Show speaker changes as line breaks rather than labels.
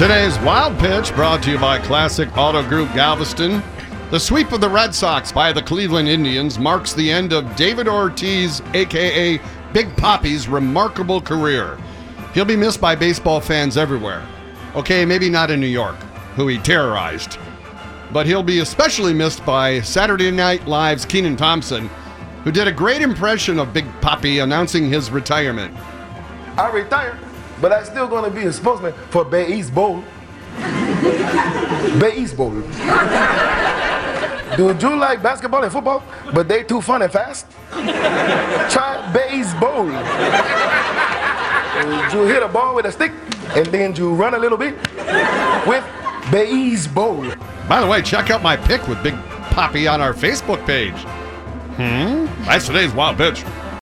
Today's Wild Pitch brought to you by Classic Auto Group Galveston. The sweep of the Red Sox by the Cleveland Indians marks the end of David Ortiz, aka Big Papi's remarkable career. He'll be missed by baseball fans everywhere. Okay, maybe not in New York, who he terrorized. But he'll be especially missed by Saturday Night Live's Kenan Thompson, who did a great impression of Big Poppy announcing his retirement.
I retired, but I'm still going to be a spokesman for Bay East Bowl. Bay East Bowl. Do you like basketball and football, but they too fun and fast? Try Bay East Bowl. You hit a ball with a stick, and then you run a little bit with Bay East Bowl.
By the way, check out my pic with Big Papi on our Facebook page. Hmm? That's today's Wild Pitch.